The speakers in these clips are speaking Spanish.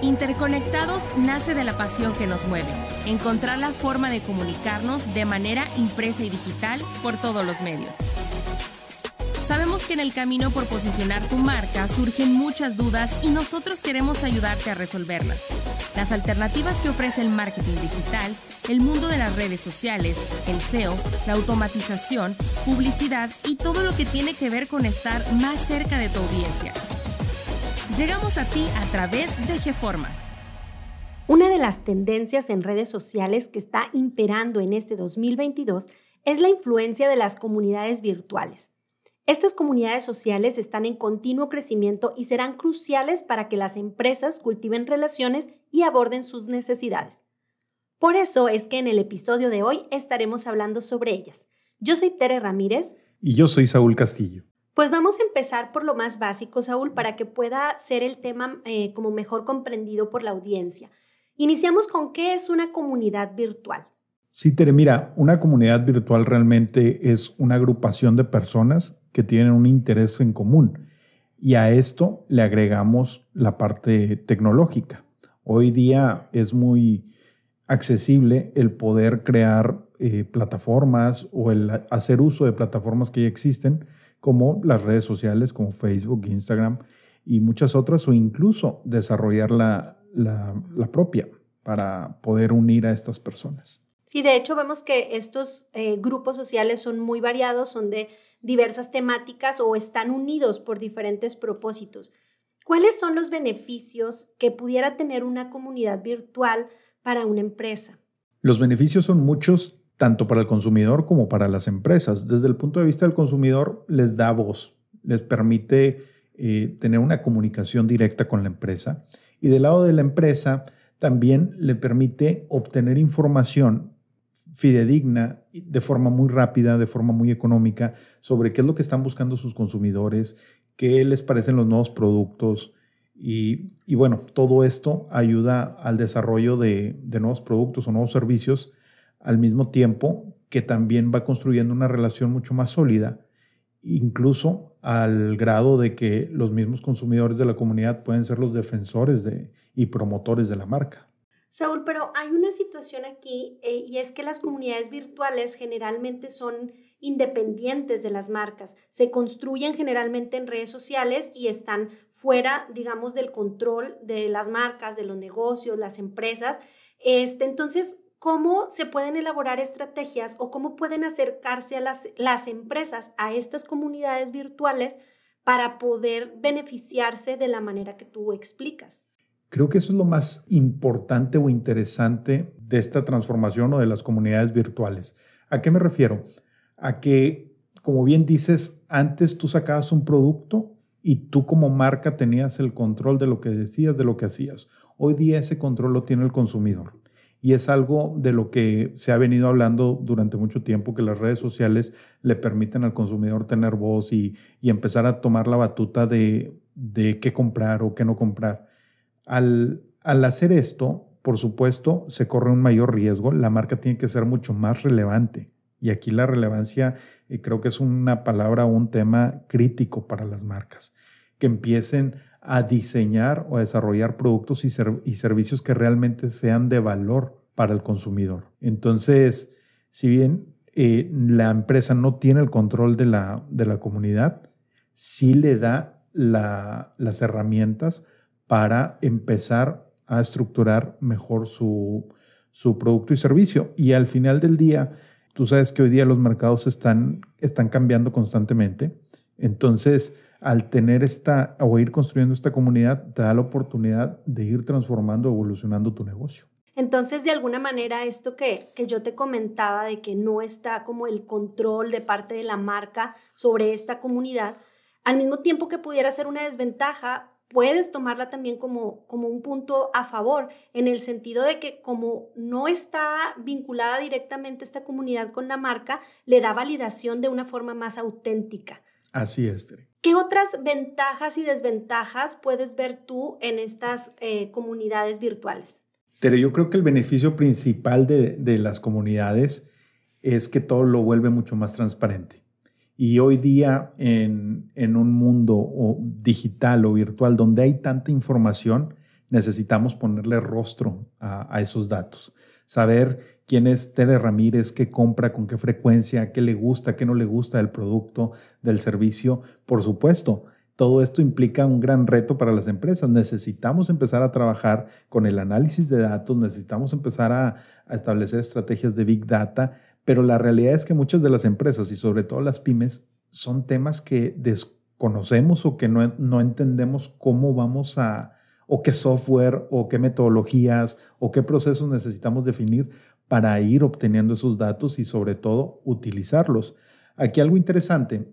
Interconectados nace de la pasión que nos mueve, encontrar la forma de comunicarnos de manera impresa y digital por todos los medios. Sabemos que en el camino por posicionar tu marca surgen muchas dudas y nosotros queremos ayudarte a resolverlas. Las alternativas que ofrece el marketing digital, el mundo de las redes sociales, el SEO, la automatización, publicidad y todo lo que tiene que ver con estar más cerca de tu audiencia. Llegamos a ti a través de GeFormas. Una de las tendencias en redes sociales que está imperando en este 2022 es la influencia de las comunidades virtuales. Estas comunidades sociales están en continuo crecimiento y serán cruciales para que las empresas cultiven relaciones y aborden sus necesidades. Por eso es que en el episodio de hoy estaremos hablando sobre ellas. Yo soy Tere Ramírez. Y yo soy Saúl Castillo. Pues vamos a empezar por lo más básico, Saúl, para que pueda ser el tema eh, como mejor comprendido por la audiencia. Iniciamos con qué es una comunidad virtual. Sí, Tere, mira, una comunidad virtual realmente es una agrupación de personas que tienen un interés en común y a esto le agregamos la parte tecnológica. Hoy día es muy accesible el poder crear eh, plataformas o el hacer uso de plataformas que ya existen como las redes sociales como Facebook, Instagram y muchas otras, o incluso desarrollar la, propia para poder unir a estas personas. Sí, de hecho vemos que estos eh, grupos sociales son muy variados, son de diversas temáticas o están unidos por diferentes propósitos. ¿Cuáles son los beneficios que pudiera tener una comunidad virtual para una empresa? Los beneficios son muchos tanto para el consumidor como para las empresas. Desde el punto de vista del consumidor, les da voz, les permite eh, tener una comunicación directa con la empresa. Y del lado de la empresa, también le permite obtener información fidedigna, de forma muy rápida, de forma muy económica, sobre qué es lo que están buscando sus consumidores, qué les parecen los nuevos productos. Y, bueno, todo esto ayuda al desarrollo de nuevos productos o nuevos servicios al mismo tiempo que también va construyendo una relación mucho más sólida, incluso al grado de que los mismos consumidores de la comunidad pueden ser los defensores de, y promotores de la marca. Saúl, pero hay una situación aquí eh, y es que las comunidades virtuales generalmente son independientes de las marcas, se construyen generalmente en redes sociales y están fuera, digamos, del control de las marcas, de los negocios, las empresas. Este, entonces, ¿Cómo se pueden elaborar estrategias o cómo pueden acercarse a las, las empresas a estas comunidades virtuales para poder beneficiarse de la manera que tú explicas? Creo que eso es lo más importante o interesante de esta transformación o de las comunidades virtuales. ¿A qué me refiero? A que, como bien dices, antes tú sacabas un producto y tú como marca tenías el control de lo que decías, de lo que hacías. Hoy día ese control lo tiene el consumidor y es algo de lo que se ha venido hablando durante mucho tiempo, que las redes sociales le permiten al consumidor tener voz y, empezar a tomar la batuta de, qué comprar o qué no comprar. Al, hacer esto, por supuesto, se corre un mayor riesgo, la marca tiene que ser mucho más relevante. Y aquí la relevancia eh, creo que es una palabra o un tema crítico para las marcas, que empiecen a diseñar o a desarrollar productos y, servicios que realmente sean de valor para el consumidor. Entonces, si bien eh, la empresa no tiene el control de la, de la comunidad, sí le da las herramientas para empezar a estructurar mejor su, su, producto y servicio. Y al final del día, tú sabes que hoy día los mercados están, están cambiando constantemente. Entonces, al tener esta o ir construyendo esta comunidad, te da la oportunidad de ir transformando, evolucionando tu negocio. Entonces, de alguna manera, esto que, que yo te comentaba de que no está como el control de parte de la marca sobre esta comunidad, al mismo tiempo que pudiera ser una desventaja, puedes tomarla también como, como un punto a favor, en el sentido de que como no está vinculada directamente esta comunidad con la marca, le da validación de una forma más auténtica. Así es, Tere. ¿Qué otras ventajas y desventajas puedes ver tú en estas eh, comunidades virtuales? Tere, yo creo que el beneficio principal de, las comunidades es que todo lo vuelve mucho más transparente. Y hoy día en, un mundo digital o virtual donde hay tanta información, necesitamos ponerle rostro a, esos datos, saber quién es Tere Ramírez, qué compra, con qué frecuencia, qué le gusta, qué no le gusta del producto, del servicio. Por supuesto, todo esto implica un gran reto para las empresas. Necesitamos empezar a trabajar con el análisis de datos, necesitamos empezar a, establecer estrategias de Big Data, pero la realidad es que muchas de las empresas y sobre todo las pymes son temas que desconocemos o que no, entendemos cómo vamos a, o qué software, o qué metodologías, o qué procesos necesitamos definir para ir obteniendo esos datos y sobre todo utilizarlos. Aquí algo interesante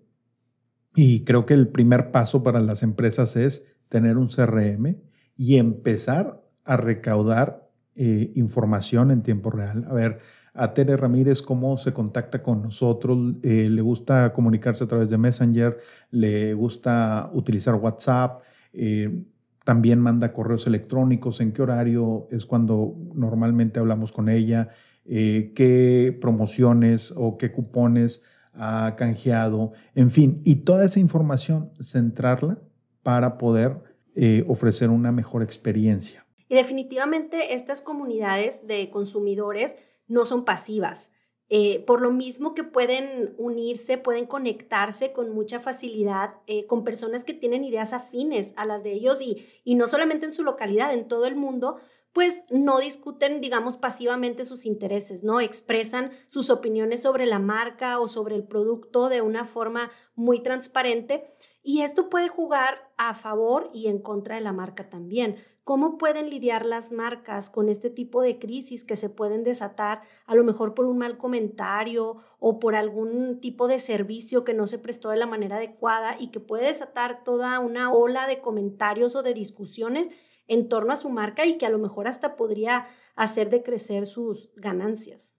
y creo que el primer paso para las empresas es tener un CRM y empezar a recaudar eh, información en tiempo real. A ver, a Tere Ramírez cómo se contacta con nosotros, eh, le gusta comunicarse a través de Messenger, le gusta utilizar WhatsApp, eh, también manda correos electrónicos, en qué horario es cuando normalmente hablamos con ella, qué promociones o qué cupones ha canjeado, en fin, y toda esa información centrarla para poder eh, ofrecer una mejor experiencia. Y definitivamente estas comunidades de consumidores no son pasivas. Eh, por lo mismo que pueden unirse, pueden conectarse con mucha facilidad eh, con personas que tienen ideas afines a las de ellos y, y no solamente en su localidad, en todo el mundo, pues no discuten, digamos, pasivamente sus intereses, ¿no? Expresan sus opiniones sobre la marca o sobre el producto de una forma muy transparente y esto puede jugar a favor y en contra de la marca también. ¿Cómo pueden lidiar las marcas con este tipo de crisis que se pueden desatar a lo mejor por un mal comentario o por algún tipo de servicio que no se prestó de la manera adecuada y que puede desatar toda una ola de comentarios o de discusiones en torno a su marca y que a lo mejor hasta podría hacer decrecer sus ganancias.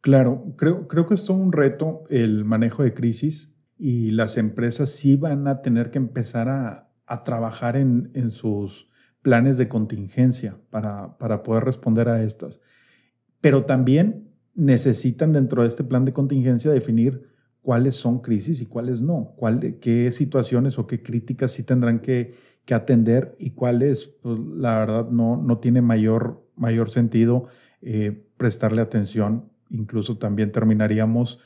Claro, creo, creo que es todo un reto el manejo de crisis y las empresas sí van a tener que empezar a, trabajar en, sus planes de contingencia para, para poder responder a estas. Pero también necesitan dentro de este plan de contingencia definir cuáles son crisis y cuáles no, cuál, qué situaciones o qué críticas sí tendrán que, que atender y cuáles, pues, la verdad, no, no tiene mayor, mayor sentido eh, prestarle atención. Incluso también terminaríamos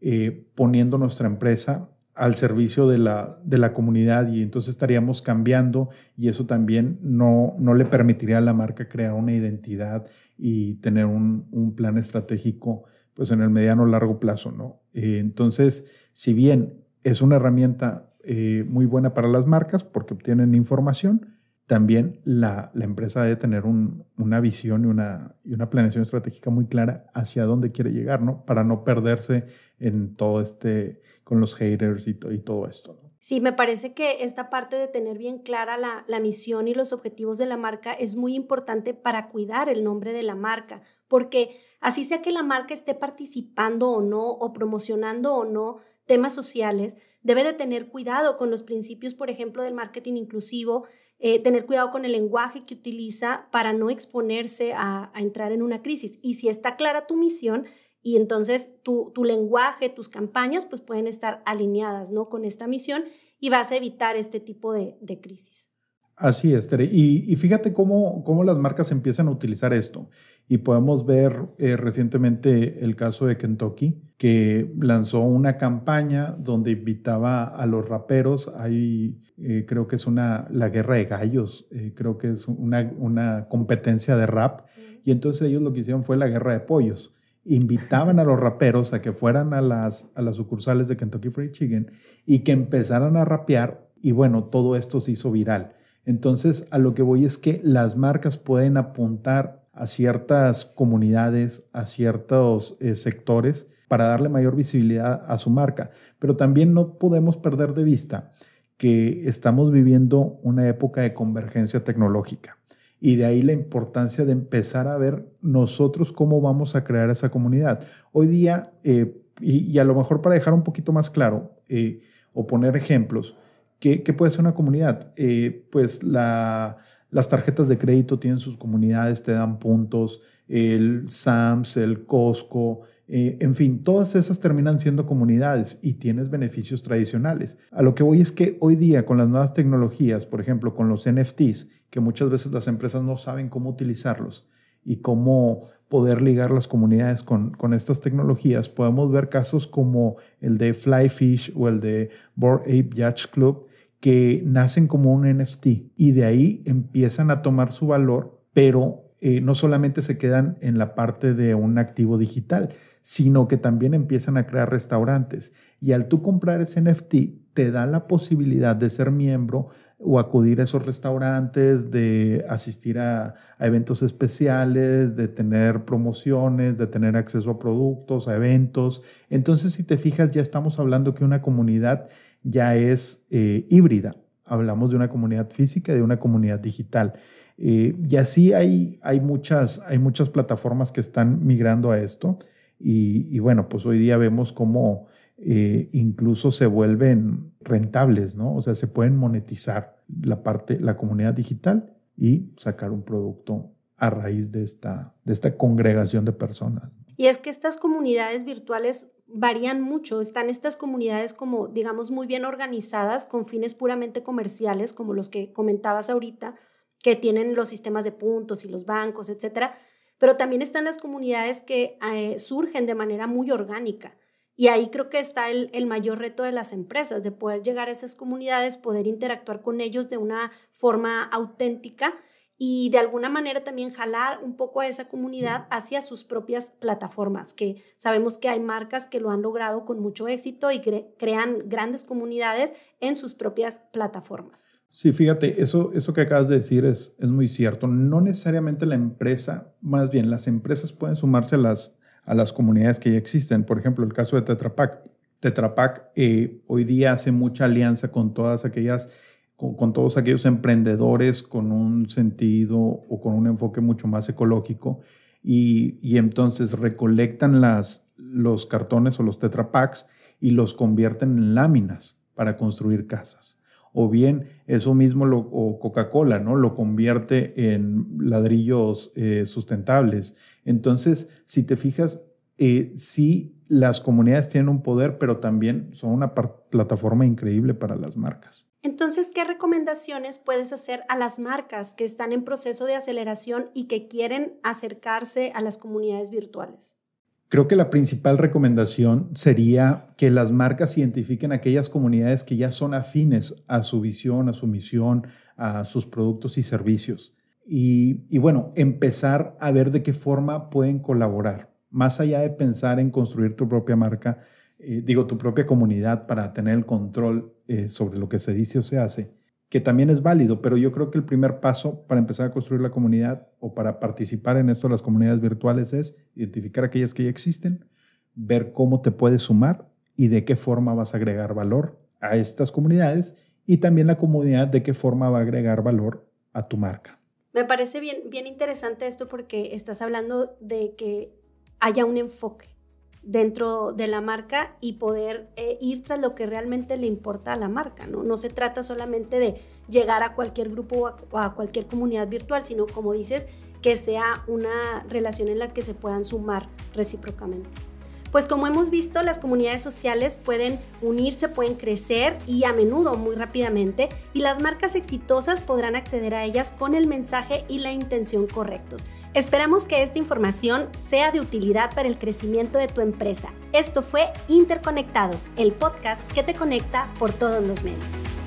eh, poniendo nuestra empresa al servicio de la, de la comunidad y entonces estaríamos cambiando y eso también no, no le permitiría a la marca crear una identidad y tener un, un plan estratégico pues en el mediano o largo plazo, ¿no? Eh, entonces, si bien es una herramienta eh, muy buena para las marcas porque obtienen información. También la, empresa debe tener una visión y una, y una planeación estratégica muy clara hacia dónde quiere llegar, ¿no? Para no perderse en todo este, con los haters y, y todo esto. Sí, me parece que esta parte de tener bien clara la, la, misión y los objetivos de la marca es muy importante para cuidar el nombre de la marca, porque así sea que la marca esté participando o no, o promocionando o no temas sociales, debe de tener cuidado con los principios, por ejemplo, del marketing inclusivo, eh, tener cuidado con el lenguaje que utiliza para no exponerse a, entrar en una crisis. Y si está clara tu misión, y entonces tu, lenguaje, tus campañas, pues pueden estar alineadas ¿no? con esta misión y vas a evitar este tipo de crisis. Así es, Tere. Y, fíjate cómo, cómo, las marcas empiezan a utilizar esto. Y podemos ver eh, recientemente el caso de Kentucky, que lanzó una campaña donde invitaba a los raperos. Hay, eh, creo que es una, la guerra de gallos, eh, creo que es una, una competencia de rap. Y entonces ellos lo que hicieron fue la guerra de pollos. Invitaban a los raperos a que fueran a las, a las sucursales de Kentucky Fried Chicken y que empezaran a rapear. Y bueno, todo esto se hizo viral. Entonces, a lo que voy es que las marcas pueden apuntar a ciertas comunidades, a ciertos eh, sectores para darle mayor visibilidad a su marca. Pero también no podemos perder de vista que estamos viviendo una época de convergencia tecnológica. Y de ahí la importancia de empezar a ver nosotros cómo vamos a crear esa comunidad. Hoy día, eh, y, a lo mejor para dejar un poquito más claro eh, o poner ejemplos, ¿Qué, puede ser una comunidad? Eh, pues la, Las tarjetas de crédito tienen sus comunidades, te dan puntos, el SAMS, el Costco, eh, en fin, todas esas terminan siendo comunidades y tienes beneficios tradicionales. A lo que voy es que hoy día con las nuevas tecnologías, por ejemplo, con los NFTs, que muchas veces las empresas no saben cómo utilizarlos y cómo poder ligar las comunidades con, con estas tecnologías, podemos ver casos como el de Flyfish o el de Board Ape Yacht Club, que nacen como un NFT y de ahí empiezan a tomar su valor, pero eh, no solamente se quedan en la parte de un activo digital, sino que también empiezan a crear restaurantes. Y al tú comprar ese NFT, te da la posibilidad de ser miembro o acudir a esos restaurantes, de asistir a, eventos especiales, de tener promociones, de tener acceso a productos, a eventos. Entonces, si te fijas, ya estamos hablando que una comunidad ya es eh, híbrida. Hablamos de una comunidad física de una comunidad digital. Eh, y así hay, hay, muchas, hay muchas plataformas que están migrando a esto. Y, bueno, pues hoy día vemos cómo eh, incluso se vuelven rentables, ¿no? O sea, se pueden monetizar la parte, la comunidad digital y sacar un producto a raíz de esta, de esta congregación de personas. Y es que estas comunidades virtuales varían mucho. Están estas comunidades como, digamos, muy bien organizadas con fines puramente comerciales, como los que comentabas ahorita, que tienen los sistemas de puntos y los bancos, etcétera. Pero también están las comunidades que eh, surgen de manera muy orgánica. Y ahí creo que está el, el, mayor reto de las empresas, de poder llegar a esas comunidades, poder interactuar con ellos de una forma auténtica y de alguna manera también jalar un poco a esa comunidad hacia sus propias plataformas, que sabemos que hay marcas que lo han logrado con mucho éxito y crean grandes comunidades en sus propias plataformas. Sí, fíjate, eso, eso que acabas de decir es, es muy cierto. No necesariamente la empresa, más bien las empresas pueden sumarse a las, a las comunidades que ya existen. Por ejemplo, el caso de Tetra Pak. Eh, hoy día hace mucha alianza con todas aquellas con, todos aquellos emprendedores con un sentido o con un enfoque mucho más ecológico y, y entonces recolectan las, los cartones o los tetrapacks y los convierten en láminas para construir casas. O bien eso mismo lo, o Coca-Cola, ¿no? Lo convierte en ladrillos eh, sustentables. Entonces, si te fijas, eh, sí las comunidades tienen un poder, pero también son una plataforma increíble para las marcas. Entonces, ¿qué recomendaciones puedes hacer a las marcas que están en proceso de aceleración y que quieren acercarse a las comunidades virtuales? Creo que la principal recomendación sería que las marcas identifiquen aquellas comunidades que ya son afines a su visión, a su misión, a sus productos y servicios. Y, bueno, empezar a ver de qué forma pueden colaborar. Más allá de pensar en construir tu propia marca, eh, digo, tu propia comunidad para tener el control eh, sobre lo que se dice o se hace, que también es válido, pero yo creo que el primer paso para empezar a construir la comunidad o para participar en esto de las comunidades virtuales es identificar aquellas que ya existen, ver cómo te puedes sumar y de qué forma vas a agregar valor a estas comunidades y también la comunidad de qué forma va a agregar valor a tu marca. Me parece bien, bien interesante esto porque estás hablando de que haya un enfoque dentro de la marca y poder eh, ir tras lo que realmente le importa a la marca. ¿no? no se trata solamente de llegar a cualquier grupo o a, cualquier comunidad virtual, sino como dices, que sea una relación en la que se puedan sumar recíprocamente. Pues como hemos visto, las comunidades sociales pueden unirse, pueden crecer y a menudo muy rápidamente y las marcas exitosas podrán acceder a ellas con el mensaje y la intención correctos. Esperamos que esta información sea de utilidad para el crecimiento de tu empresa. Esto fue Interconectados, el podcast que te conecta por todos los medios.